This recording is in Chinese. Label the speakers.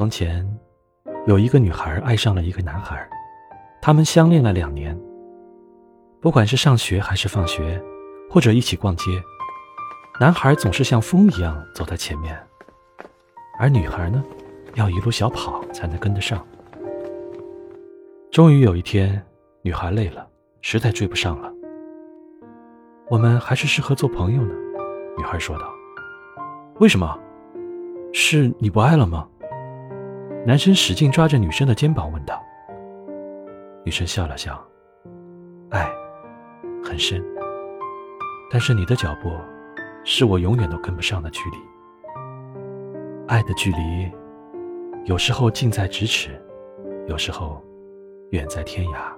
Speaker 1: 从前，有一个女孩爱上了一个男孩，他们相恋了两年。不管是上学还是放学，或者一起逛街，男孩总是像风一样走在前面，而女孩呢，要一路小跑才能跟得上。终于有一天，女孩累了，实在追不上了。我们还是适合做朋友呢，女孩说道。为什么？是你不爱了吗？男生使劲抓着女生的肩膀问道。女生笑了笑，爱很深，但是你的脚步，是我永远都跟不上的距离。爱的距离，有时候近在咫尺，有时候。远在天涯。